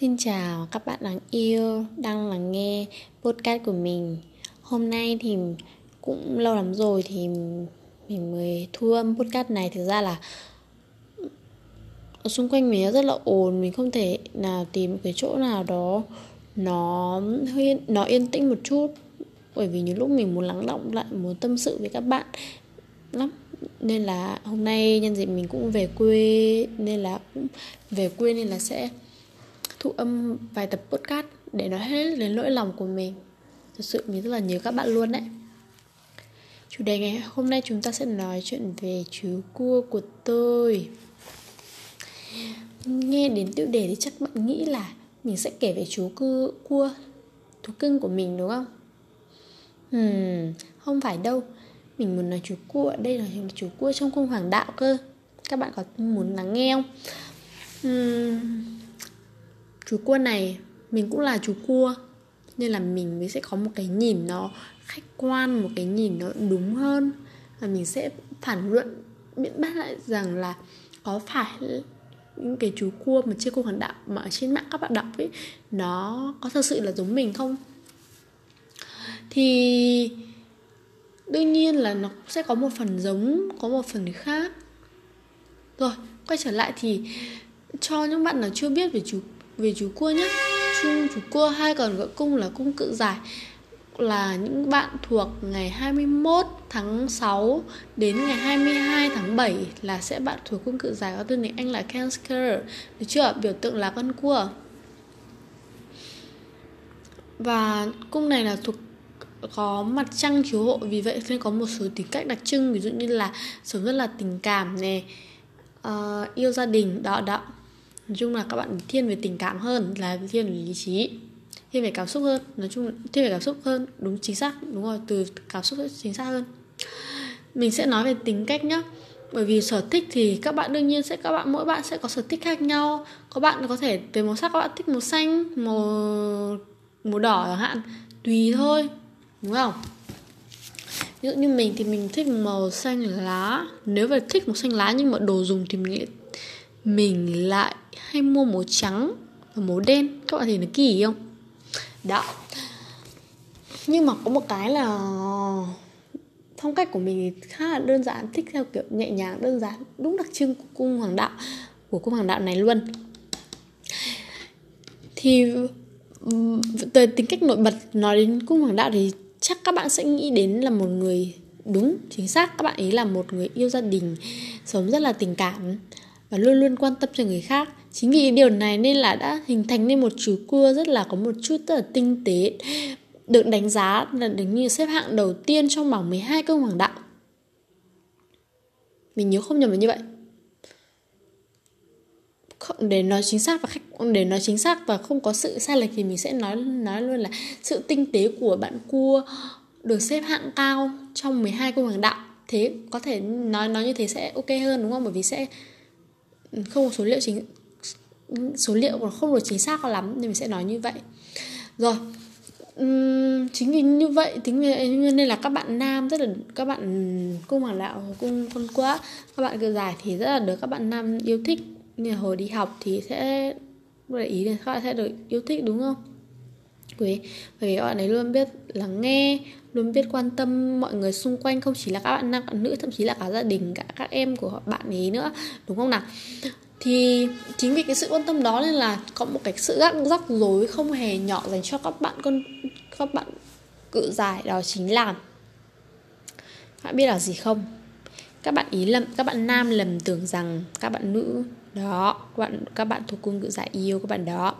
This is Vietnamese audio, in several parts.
Xin chào các bạn đáng yêu, đang lắng nghe podcast của mình. Hôm nay thì cũng lâu lắm rồi thì mình mới thu âm podcast này. Thực ra là ở xung quanh mình rất là ồn, Mình không thể nào tìm cái chỗ nào đó nó hơi nó yên tĩnh một chút. Bởi vì những lúc mình muốn lắng động lại, muốn tâm sự với các bạn lắm. Nên là hôm nay nhân dịp mình cũng về quê, nên là cũng về quê nên là sẽ thu âm vài tập podcast để nói hết đến nỗi lòng của mình. Thật sự mình rất là nhớ các bạn luôn đấy. Chủ đề ngày hôm nay chúng ta sẽ nói chuyện về chú cua của tôi. Nghe đến tiêu đề thì chắc bạn nghĩ là mình sẽ kể về chú cua, cua thú cưng của mình đúng không? Hmm, không phải đâu. Mình muốn nói chú cua ở đây là chú cua trong cung hoàng đạo cơ. Các bạn có muốn lắng nghe không? Hmm chú cua này, mình cũng là chú cua, nên là mình mới sẽ có một cái nhìn nó khách quan, một cái nhìn nó đúng hơn. Và mình sẽ phản luận biện bác lại rằng là có phải những cái chú cua mà trên cô hoàng đạo mà ở trên mạng các bạn đọc ấy, nó có thật sự là giống mình không? Thì đương nhiên là nó sẽ có một phần giống, có một phần khác. Rồi, quay trở lại thì cho những bạn nào chưa biết về chú về chú cua nhé chung chú cua hay còn gọi cung là cung cự giải là những bạn thuộc ngày 21 tháng 6 đến ngày 22 tháng 7 là sẽ bạn thuộc cung cự giải có tên tiếng Anh là Cancer được chưa? Biểu tượng là con cua. Và cung này là thuộc có mặt trăng chiếu hộ vì vậy nên có một số tính cách đặc trưng ví dụ như là sống rất là tình cảm này uh, ờ, yêu gia đình đó đó nói chung là các bạn thiên về tình cảm hơn là thiên về lý trí, thiên về cảm xúc hơn. Nói chung thiên về cảm xúc hơn, đúng, chính xác. Đúng rồi, từ cảm xúc chính xác hơn. Mình sẽ nói về tính cách nhá. Bởi vì sở thích thì các bạn, đương nhiên sẽ, các bạn, mỗi bạn sẽ có sở thích khác nhau. Có bạn có thể về màu sắc, các bạn thích màu xanh, màu màu đỏ chẳng hạn. Tùy thôi, đúng không? Ví dụ như mình thì mình thích màu xanh lá. Nếu mà thích màu xanh lá nhưng mà đồ dùng thì mình lại mình lại hay mua màu trắng và màu đen. Các bạn thấy nó kỳ không? Đó. Nhưng mà có một cái là phong cách của mình thì khá là đơn giản, thích theo kiểu nhẹ nhàng, đơn giản, đúng đặc trưng của cung hoàng đạo, của cung hoàng đạo này luôn. Thì từ tính cách nổi bật nói đến cung hoàng đạo thì chắc các bạn sẽ nghĩ đến là một người đúng, chính xác. Các bạn ấy là một người yêu gia đình, sống rất là tình cảm và luôn luôn quan tâm cho người khác. Chính vì điều này nên là đã hình thành nên một chú cua rất là có một chút rất là tinh tế được đánh giá là đứng như xếp hạng đầu tiên trong bảng 12 công hoàng đạo. Mình nhớ không nhầm là như vậy. Không, để nói chính xác và khách để nói chính xác và không có sự sai lệch thì mình sẽ nói nói luôn là sự tinh tế của bạn cua được xếp hạng cao trong 12 cung hoàng đạo. Thế có thể nói nói như thế sẽ ok hơn đúng không? Bởi vì sẽ không có số liệu chính số liệu còn không được chính xác lắm nên mình sẽ nói như vậy. Rồi uhm, chính vì như vậy tính vì nên là các bạn nam rất là các bạn cung hoàng đạo cung con quá các bạn cự giải thì rất là được các bạn nam yêu thích. Như hồi đi học thì sẽ để ý là các bạn sẽ được yêu thích đúng không? Quý bởi vì các bạn ấy luôn biết lắng nghe, luôn biết quan tâm mọi người xung quanh, không chỉ là các bạn nam, các bạn nữ, thậm chí là cả gia đình, cả các em của bạn ấy nữa, đúng không nào? Thì chính vì cái sự quan tâm đó nên là có một cái sự rắc rắc rối không hề nhỏ dành cho các bạn con, các bạn cự giải, đó chính là các bạn biết là gì không? Các bạn ý lầm, các bạn nam lầm tưởng rằng các bạn nữ đó, các bạn các bạn thuộc cung cự giải yêu các bạn đó.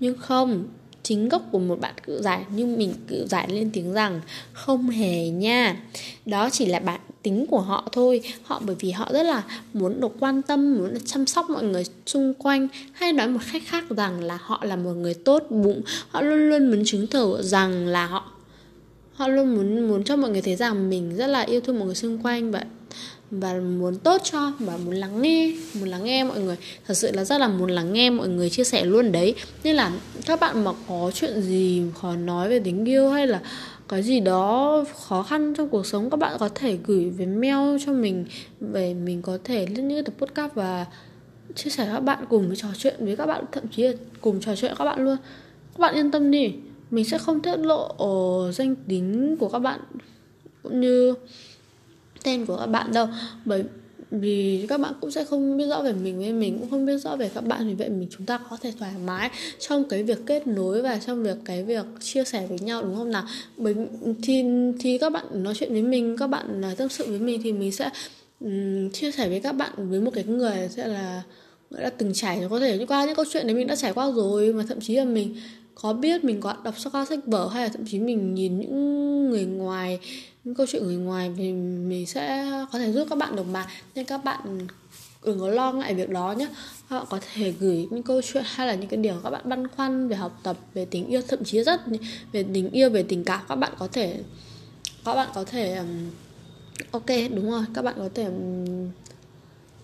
Nhưng không chính gốc của một bạn cự giải, nhưng mình cự giải lên tiếng rằng, không hề nha. Đó chỉ là bản tính của họ thôi. Họ bởi vì họ rất là muốn được quan tâm, muốn được chăm sóc mọi người xung quanh, hay nói một cách khác rằng là họ là một người tốt bụng. Họ luôn luôn muốn chứng tỏ rằng là họ họ luôn muốn muốn cho mọi người thấy rằng mình rất là yêu thương mọi người xung quanh và và muốn tốt cho, và muốn lắng nghe, muốn lắng nghe mọi người. Thật sự là rất là muốn lắng nghe mọi người chia sẻ luôn đấy. Nên là các bạn mà có chuyện gì khó nói về tình yêu hay là cái gì đó khó khăn trong cuộc sống, các bạn có thể gửi về mail cho mình về mình có thể lên những tập podcast và chia sẻ các bạn cùng với trò chuyện với các bạn. Thậm chí là cùng trò chuyện các bạn luôn. Các bạn yên tâm đi, mình sẽ không tiết lộ danh tính của các bạn cũng như tên của các bạn đâu. Bởi vì các bạn cũng sẽ không biết rõ về mình với mình cũng không biết rõ về các bạn. Vì vậy mình chúng ta có thể thoải mái trong cái việc kết nối và trong việc cái việc chia sẻ với nhau đúng không nào? Bởi thì thì các bạn nói chuyện với mình các bạn tâm sự với mình thì mình sẽ um, chia sẻ với các bạn với một cái người sẽ là đã từng trải có thể qua những câu chuyện đấy mình đã trải qua rồi. Mà thậm chí là mình có biết mình có đọc qua sách vở hay là thậm chí mình nhìn những người ngoài những câu chuyện người ngoài thì mình sẽ có thể giúp các bạn được mà nên các bạn đừng có lo ngại việc đó nhé. Các bạn có thể gửi những câu chuyện hay là những cái điều các bạn băn khoăn về học tập, về tình yêu, thậm chí rất về tình yêu, về tình cảm, các bạn có thể, các bạn có thể ok, đúng rồi, các bạn có thể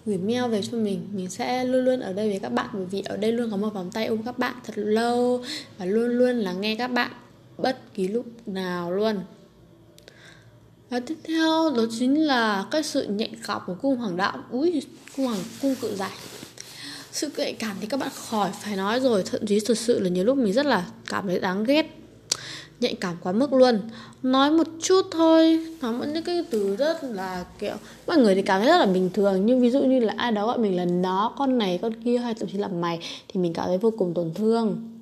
gửi mail về cho mình. Mình sẽ luôn luôn ở đây với các bạn, bởi vì ở đây luôn có một vòng tay ôm các bạn thật lâu và luôn luôn là nghe các bạn bất kỳ lúc nào luôn và tiếp theo đó chính là cái sự nhạy cảm của cung hoàng đạo. Úi, cung hoàng, cung cự giải. Sự nhạy cảm thì các bạn khỏi phải nói rồi. Thậm chí thực sự là nhiều lúc mình rất là cảm thấy đáng ghét. Nhạy cảm quá mức luôn. Nói một chút thôi. Nói một những cái từ rất là, kiểu, mọi người thì cảm thấy rất là bình thường. Nhưng ví dụ như là ai đó gọi mình là nó, con này, con kia hay thậm chí là mày, thì mình cảm thấy vô cùng tổn thương.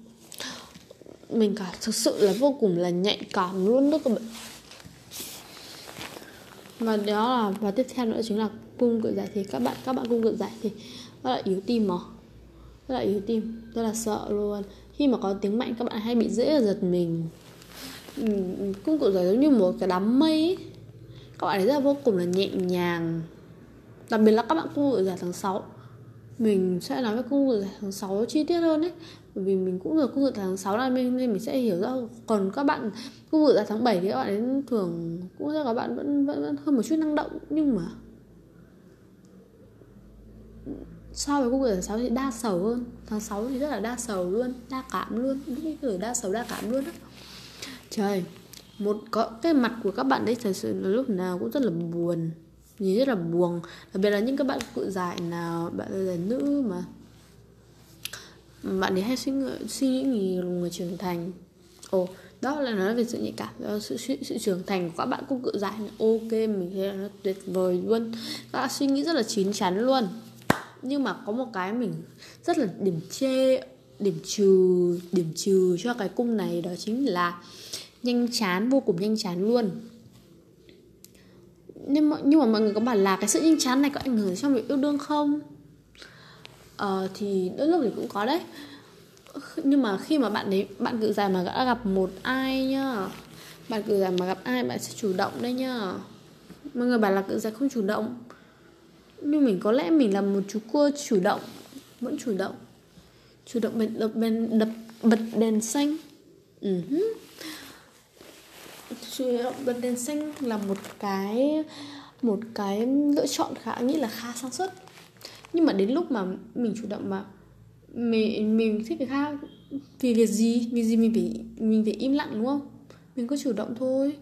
Mình cảm, thực sự là vô cùng là nhạy cảm luôn đó các bạn và đó là và tiếp theo nữa chính là cung cự giải thì các bạn các bạn cung cự giải thì rất là yếu tim mà. Rất là yếu tim, rất là sợ luôn. Khi mà có tiếng mạnh, các bạn hay bị dễ giật mình. Ừ, ừ, cung cự giải giống như một cái đám mây ấy. các bạn ấy rất là vô cùng là nhẹ nhàng. Đặc biệt là các bạn cung cự giải tháng 6 mình sẽ nói với cung cự giải tháng 6 chi tiết hơn đấy vì mình cũng được cung dự tháng 6 nên nên mình sẽ hiểu rõ. Còn các bạn cung dự giải tháng 7 thì các bạn ấy thường cũng ra các bạn vẫn vẫn, vẫn hơn một chút năng động. Nhưng mà so với cung cự tháng 6 thì đa sầu hơn. Tháng 6 thì rất là đa sầu luôn đa cảm luôn. Đúng người đa sầu đa cảm luôn á. Trời một có cái mặt của các bạn đấy thật sự là lúc nào cũng rất là buồn. Nhìn rất là buồn. Đặc biệt là những các bạn cụ dài nào bạn là nữ mà bạn ấy hay suy nghĩ suy nghĩ nhiều người trưởng thành. Ồ đó là nói về sự nhạy cảm đó, sự, sự sự trưởng thành của các bạn cung cự dài ok mình thấy là nó tuyệt vời luôn. Các bạn suy nghĩ rất là chín chắn luôn. Nhưng mà có một cái mình rất là điểm chê điểm trừ điểm trừ cho cái cung này đó chính là nhanh chán vô cùng nhanh chán luôn. Nhưng mà, nhưng mà mọi người có bảo là cái sự nhanh chán này có ảnh hưởng trong việc yêu đương không? Ờ, thì đôi lúc thì cũng có đấy. Nhưng mà khi mà bạn đấy bạn cự dài mà đã gặp một ai nhá. Bạn cự dài mà gặp ai bạn sẽ chủ động đấy nhá. Mọi người bảo là cự dài không chủ động. Nhưng mình có lẽ mình là một chú cua chủ động vẫn chủ động. Chủ động bật đập bên đập bật đèn xanh. Uh-huh bật đèn xanh là một cái một cái lựa chọn khá nghĩ là khá sáng suốt nhưng mà đến lúc mà mình chủ động mà mình mình thích người khác vì việc gì? Vì gì mình phải mình phải im lặng đúng không? Mình cứ chủ động thôi.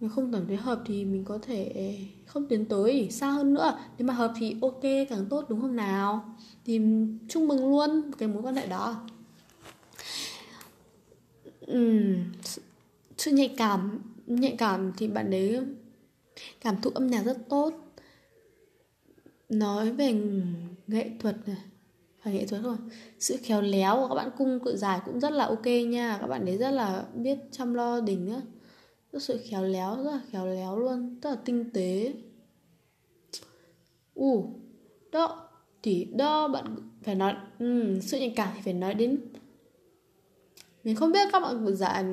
Mình không cảm thấy hợp thì mình có thể không tiến tới xa hơn nữa. Nếu mà hợp thì ok càng tốt đúng không nào? Thì chúc mừng luôn cái mối quan hệ đó. Uhm, sự nhạy cảm nhạy cảm thì bạn đấy cảm thụ âm nhạc rất tốt nói về nghệ thuật này phải nghệ thuật rồi, sự khéo léo của các bạn cung cự giải cũng rất là ok nha. Các bạn ấy rất là biết chăm lo đỉnh á. Rất sự khéo léo rất là khéo léo luôn rất là tinh tế. U uh, đó thì đó bạn phải nói um, sự nhạy cảm thì phải nói đến. Mình không biết các bạn cự giải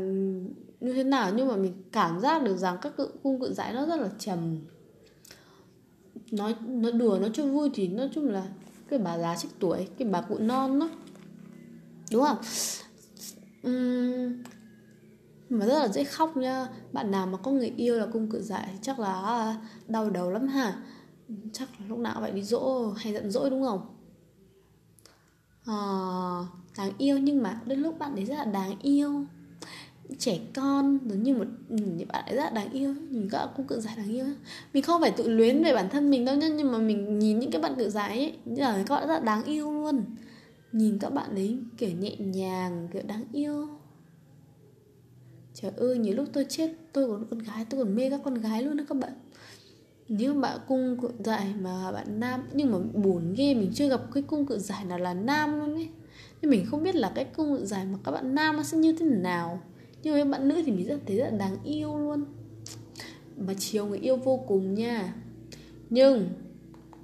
như thế nào nhưng mà mình cảm giác được rằng các cự cung cự giải nó rất là trầm nói nó đùa nó cho vui thì nói chung là cái bà già sách tuổi cái bà cụ non đó. Đúng không? Uhm, mà rất là dễ khóc nha. Bạn nào mà có người yêu là cung cự giải chắc là à, đau đầu lắm hả chắc là lúc nào vậy đi dỗ hay giận dỗi đúng không? À, đáng yêu nhưng mà đến lúc bạn ấy rất là đáng yêu trẻ con, giống như một ừ, những bạn ấy rất là đáng yêu nhìn các cung cự giải đáng yêu mình không phải tự luyến về bản thân mình đâu nhá, nhưng mà mình nhìn những cái bạn cự giải ấy là các bạn rất là đáng yêu luôn. Nhìn các bạn ấy kiểu nhẹ nhàng, kiểu đáng yêu. Trời ơi, nhiều lúc tôi chết, tôi còn con gái, tôi còn mê các con gái luôn đó các bạn. Nếu bạn cung cự giải mà bạn nam, nhưng mà buồn ghê, mình chưa gặp cái cung cự giải nào là nam luôn ấy. Nên mình không biết là cái cung cự giải mà các bạn nam nó sẽ như thế nào nhưng với bạn nữ thì mình rất thấy rất là đáng yêu luôn. Mà chiều người yêu vô cùng nha. Nhưng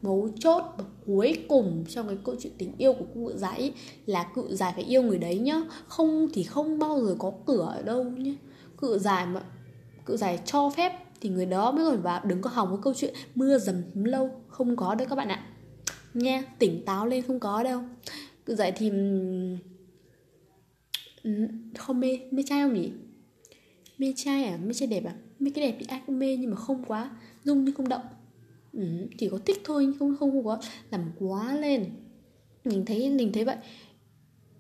mấu chốt và cuối cùng trong cái câu chuyện tình yêu của cụ giải ấy, là cụ giải phải yêu người đấy nhá. Không thì không bao giờ có cửa ở đâu nhá. Cụ giải mà cụ giải cho phép thì người đó mới còn vào đừng có hỏng cái câu chuyện mưa dầm lâu. Không có đâu các bạn ạ. Nha tỉnh táo lên không có đâu. Cụ giải thì không mê mê trai không nhỉ? Mê trai à? Mê trai đẹp à? Mê cái đẹp thì ai cũng mê nhưng mà không quá dung nhưng không động ừ, chỉ có thích thôi nhưng không không có làm quá lên. Mình thấy mình thấy vậy.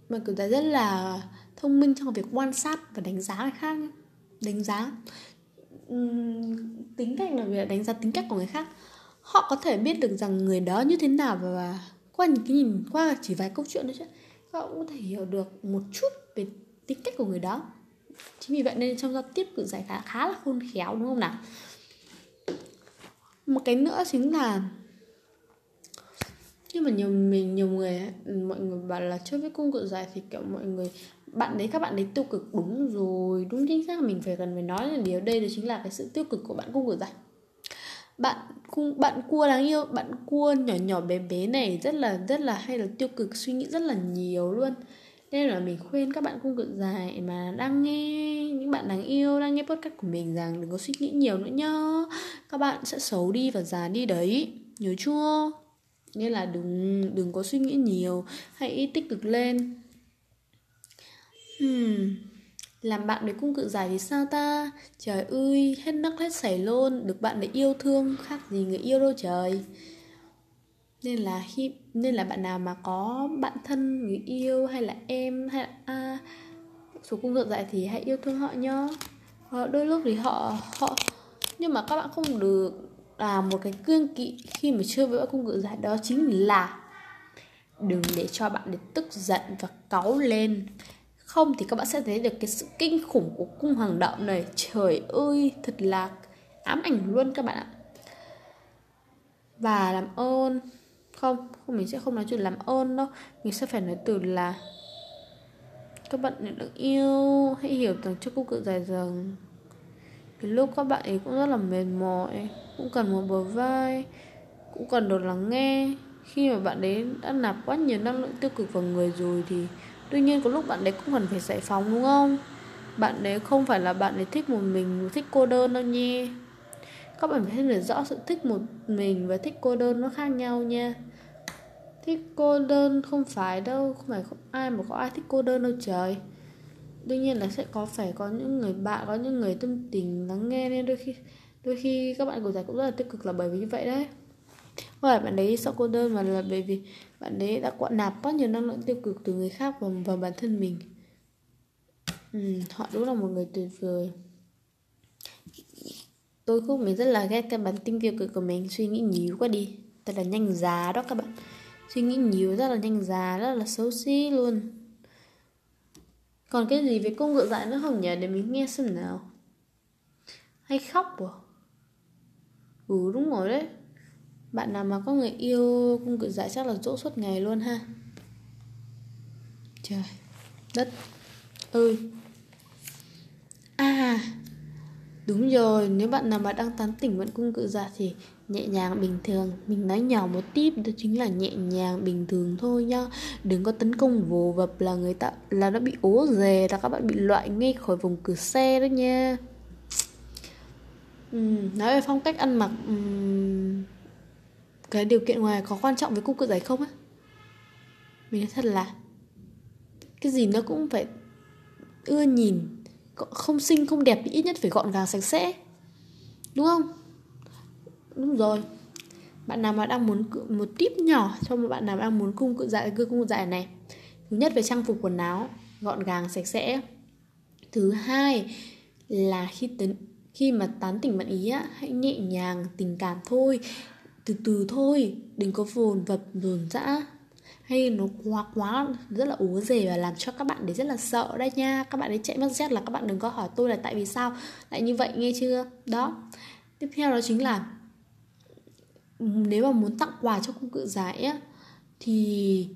Mà cử ta rất là thông minh trong việc quan sát và đánh giá người khác đánh giá ừ, tính cách là việc đánh giá tính cách của người khác. Họ có thể biết được rằng người đó như thế nào và qua những cái nhìn qua chỉ vài câu chuyện thôi chứ. Họ cũng có thể hiểu được một chút về tính cách của người đó. Chính vì vậy nên trong giao tiếp cử giải khá khá là khôn khéo, đúng không nào? Một cái nữa chính là, nhưng mà nhiều mình, nhiều người, mọi người bảo là chơi với cung cự giải thì, kiểu, mọi người, bạn đấy, các bạn đấy tiêu cực đúng rồi, đúng chính xác, mình phải cần phải nói là điều đây đó chính là cái sự tiêu cực của bạn cung cự giải. Bạn cung, bạn cua đáng yêu, bạn cua nhỏ nhỏ bé bé này rất là rất là hay là tiêu cực, suy nghĩ rất là nhiều luôn nên là mình khuyên các bạn cung cự dài mà đang nghe những bạn đáng yêu, đang nghe podcast của mình rằng đừng có suy nghĩ nhiều nữa nhá. Các bạn sẽ xấu đi và già đi đấy. Nhớ chưa? Nên là đừng đừng có suy nghĩ nhiều. Hãy tích cực lên. Hmm. làm bạn với cung cự dài thì sao ta? Trời ơi, hết nấc hết sảy luôn. Được bạn để yêu thương, khác gì người yêu đâu trời nên là khi nên là bạn nào mà có bạn thân người yêu hay là em hay là à, số cung ngược dạy thì hãy yêu thương họ nhá. Họ đôi lúc thì họ họ nhưng mà các bạn không được là một cái cương kỵ khi mà chơi với bạn cung ngược dạy đó chính là đừng để cho bạn để tức giận và cáu lên. Không thì các bạn sẽ thấy được cái sự kinh khủng của cung hoàng đạo này. Trời ơi thật là ám ảnh luôn các bạn ạ. Và làm ơn không? Không, mình sẽ không nói chuyện làm ơn đâu. Mình sẽ phải nói từ là, các bạn được yêu. Hãy hiểu rằng cho cô cự dài dần cái lúc các bạn ấy cũng rất là mệt mỏi, cũng cần một bờ vai, cũng cần được lắng nghe. Khi mà bạn ấy đã nạp quá nhiều năng lượng tiêu cực vào người rồi thì tuy nhiên có lúc bạn ấy cũng cần phải giải phóng, đúng không? Bạn ấy không phải là bạn ấy thích một mình thích cô đơn đâu nha. Các bạn phải hiểu rõ sự thích một mình và thích cô đơn nó khác nhau nha thích cô đơn không phải đâu không phải không ai mà có ai thích cô đơn đâu trời. Đương nhiên là sẽ có phải có những người bạn có những người tâm tình lắng nghe nên đôi khi đôi khi các bạn của giải cũng rất là tích cực là bởi vì như vậy đấy. Không phải bạn đấy sợ cô đơn mà là bởi vì bạn đấy đã quặn nạp quá nhiều năng lượng tiêu cực từ người khác và vào bản thân mình. Ừ, họ đúng là một người tuyệt vời. Tôi cũng mình rất là ghét cái bản tinh tiêu cực của mình suy nghĩ nhiều quá đi. Thật là nhanh giá đó các bạn suy nghĩ nhiều, rất là nhanh già, rất là xấu xí luôn. Còn cái gì về cung ngựa dại nữa không nhỉ? Để mình nghe xem nào. Hay khóc à? Ừ đúng rồi đấy. Bạn nào mà có người yêu cung ngựa dại chắc là dỗ suốt ngày luôn ha. Trời, đất ơi. À đúng rồi, nếu bạn nào mà đang tán tỉnh vẫn cung cự dạ thì nhẹ nhàng bình thường. Mình nói nhỏ một tip đó chính là nhẹ nhàng bình thường thôi nhá. Đừng có tấn công vồ vập là người ta là nó bị ố dề là các bạn bị loại ngay khỏi vùng cửa xe đó nha. Uhm, nói về phong cách ăn mặc uhm, cái điều kiện ngoài có quan trọng với cung cự giấy không á? Mình nói thật là cái gì nó cũng phải ưa nhìn không xinh không đẹp thì ít nhất phải gọn gàng sạch sẽ đúng không? Đúng rồi. Bạn nào mà đang muốn một tip nhỏ cho một bạn nào đang muốn cung cự dạy, cư cung cự dại này. Thứ nhất về trang phục quần áo, gọn gàng, sạch sẽ. Thứ hai là khi tấn, khi mà tán tỉnh bạn ý á, hãy nhẹ nhàng, tình cảm thôi. Từ từ thôi, đừng có vồn vập dồn dã. Hay nó quá quá rất là ố rề và làm cho các bạn đấy rất là sợ đây nha. Các bạn ấy chạy mất dép là các bạn đừng có hỏi tôi là tại vì sao. Lại như vậy, nghe chưa? Đó. Tiếp theo đó chính là nếu mà muốn tặng quà cho cung cự giải á, thì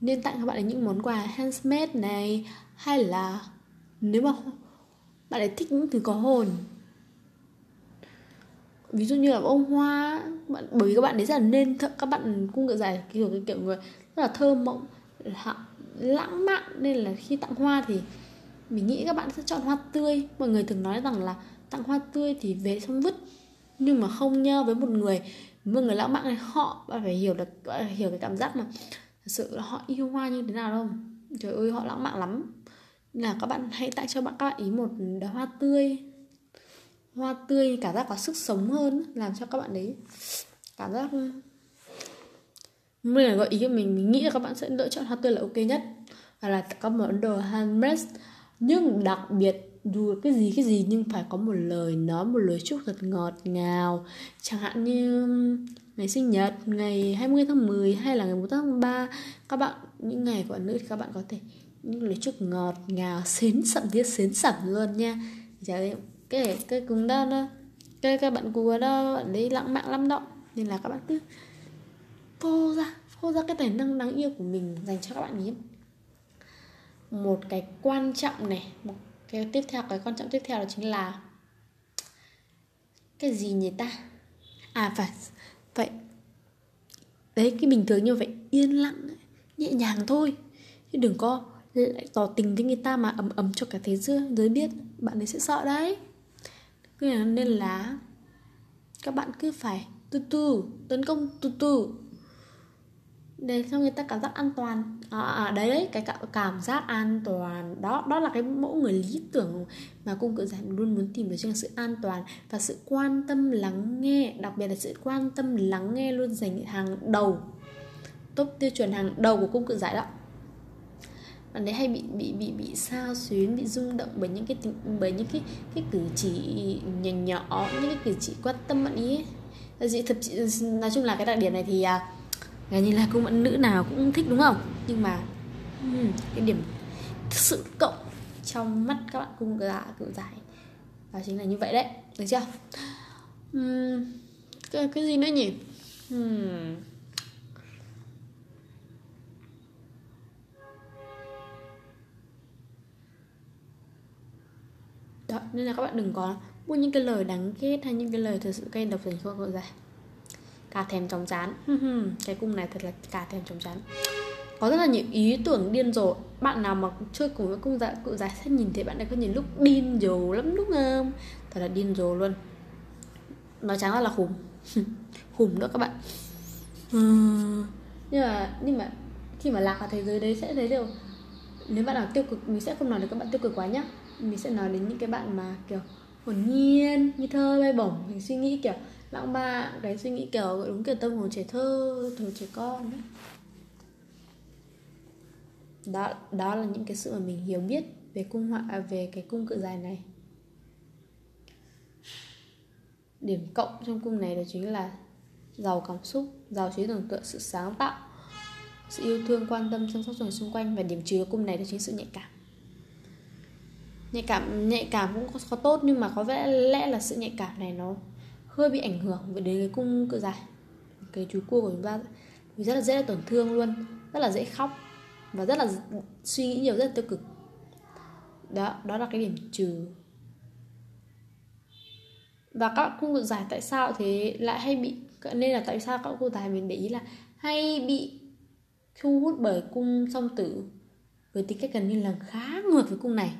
nên tặng các bạn ấy những món quà handmade này, hay là nếu mà bạn ấy thích những thứ có hồn. Ví dụ như là bông hoa bạn, bởi vì các bạn ấy rất là nên thợ các bạn cung cự giải kiểu cái kiểu người rất là thơ mộng lãng mạn, nên là khi tặng hoa thì mình nghĩ các bạn sẽ chọn hoa tươi. Mọi người thường nói rằng là tặng hoa tươi thì về xong vứt, nhưng mà không nhơ với một người một người lãng mạn này, họ bạn phải hiểu được, bạn phải hiểu cái cảm giác mà thật sự là họ yêu hoa như thế nào đâu. Trời ơi, họ lãng mạn lắm. Là các bạn hãy tặng cho bạn, các bạn ý một đóa hoa tươi. Hoa tươi cảm giác có sức sống hơn, làm cho các bạn đấy cảm giác mình là gợi ý cho mình mình nghĩ là các bạn sẽ lựa chọn hoa tươi là ok nhất. Và là có một đồ handmade nhưng đặc biệt, dù cái gì cái gì nhưng phải có một lời nói, một lời chúc thật ngọt ngào. Chẳng hạn như, ngày sinh nhật, ngày 20 tháng 10 hay là ngày 1 tháng 3 các bạn, những ngày của bạn nữ thì các bạn có thể những lời chúc ngọt ngào xến sẩm tiết xến sẩm luôn nha. Cái cái cái cùng đó đó cái các bạn cùa đó bạn đấy lãng mạn lắm đó. Nên là các bạn cứ phô ra phô ra cái tài năng đáng yêu của mình dành cho các bạn nhé một cái quan trọng này, một cái tiếp theo, cái quan trọng tiếp theo đó chính là cái gì nhỉ ta? À phải, vậy, đấy, cái bình thường như vậy, yên lặng, nhẹ nhàng thôi. Chứ đừng có lại tỏ tình với người ta mà ấm ấm cho cả thế giới biết, bạn ấy sẽ sợ đấy. Nên là, các bạn cứ phải từ từ, tấn công từ từ để cho người ta cảm giác an toàn à, à đấy đấy cái cảm giác an toàn đó đó là cái mẫu người lý tưởng mà cung cự giải luôn muốn tìm được cho sự an toàn và sự quan tâm lắng nghe đặc biệt là sự quan tâm lắng nghe luôn dành hàng đầu top tiêu chuẩn hàng đầu của cung cự giải đó bạn đấy hay bị bị bị bị sao xuyến bị rung động bởi những cái tình, bởi những cái cái cử chỉ nhỏ nhỏ những cái cử chỉ quan tâm bạn ý ấy. thật nói chung là cái đặc điểm này thì à, gần như là cung bạn nữ nào cũng thích đúng không? Nhưng mà ừ, cái điểm thực sự cộng trong mắt các bạn cung dạ cự giải. Đó chính là như vậy đấy được chưa? Ừ, cái, cái gì nữa nhỉ? Ừ. Đó nên là các bạn đừng có mua những cái lời đáng ghét hay những cái lời thật sự gây độc dành cho cậu giải cà thèm chóng chán. Cái cung này thật là cà thèm chóng chán. Có rất là nhiều ý tưởng điên rồ. Bạn nào mà chơi cùng với cung dạ cự giải sẽ nhìn thấy bạn ấy có nhìn lúc điên rồ lắm, đúng không? Thật là điên rồ luôn. Nói trắng ra là khủng khủng nữa các bạn. Nhưng mà nhưng mà khi mà lạc vào thế giới đấy sẽ thấy điều nếu bạn nào tiêu cực, mình sẽ không nói được các bạn tiêu cực quá nhá. Mình sẽ nói đến những cái bạn mà, kiểu, hồn nhiên, như thơ bay bổng, mình suy nghĩ kiểu lãng mạn cái suy nghĩ kiểu đúng kiểu tâm hồn trẻ thơ thời trẻ con đấy đó đó là những cái sự mà mình hiểu biết về cung họa à, về cái cung cự dài này. Điểm cộng trong cung này đó chính là giàu cảm xúc giàu trí tưởng tượng sự sáng tạo sự yêu thương quan tâm chăm sóc người xung quanh và điểm trừ cung này đó chính sự nhạy cảm. Nhạy cảm nhạy cảm cũng có, có tốt nhưng mà có vẻ lẽ là sự nhạy cảm này nó hơi bị ảnh hưởng đến cái cung cự dài cái chú cua của chúng ta thì rất là dễ tổn thương luôn rất là dễ khóc và rất là suy nghĩ nhiều rất là tiêu cực. Đó đó là cái điểm trừ. Và các cung cự dài tại sao thế lại hay bị nên là tại sao các cung dài mình để ý là hay bị thu hút bởi cung song tử với tính cách gần như là khá ngược với cung này.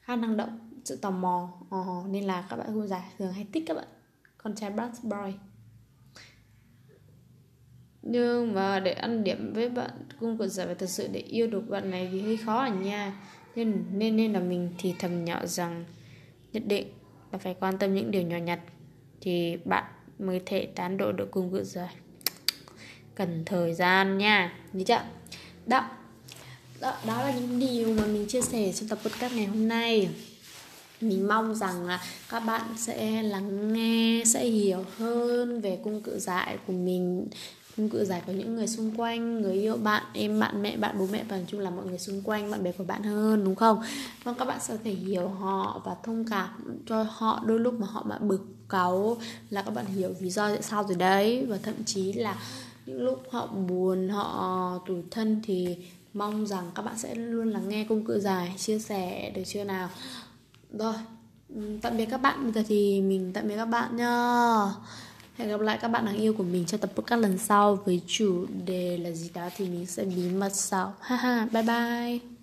Khá năng động sự tò mò ờ, nên là các bạn cô dài thường hay thích các bạn con trai Brad boy. Nhưng mà để ăn điểm với bạn cung của dạ giải và thật sự để yêu được bạn này thì hơi khó à nha. Nên nên nên là mình thì thầm nhỏ rằng nhất định là phải quan tâm những điều nhỏ nhặt thì bạn mới thể tán độ được cung cự giải dạ. cần thời gian nha. Nhớ chưa? Đó. Đó, đó là những điều mà mình chia sẻ trong tập podcast ngày hôm nay mình mong rằng là các bạn sẽ lắng nghe, sẽ hiểu hơn về cung cự giải của mình, cung cự giải của những người xung quanh, người yêu bạn, em bạn, mẹ bạn, bố mẹ và nói chung là mọi người xung quanh, bạn bè của bạn hơn, đúng không? Vâng các bạn sẽ thể hiểu họ và thông cảm cho họ đôi lúc mà họ mà bực cáu là các bạn hiểu lý do tại sao rồi đấy. Và thậm chí là những lúc họ buồn, họ tủi thân thì mong rằng các bạn sẽ luôn lắng nghe cung cự dài chia sẻ, được chưa nào? Rồi, tạm biệt các bạn. Bây giờ thì mình tạm biệt các bạn nha hẹn gặp lại các bạn đáng yêu của mình trong tập podcast lần sau với chủ đề là gì đó thì mình sẽ bí mật sau. Ha ha, bye bye.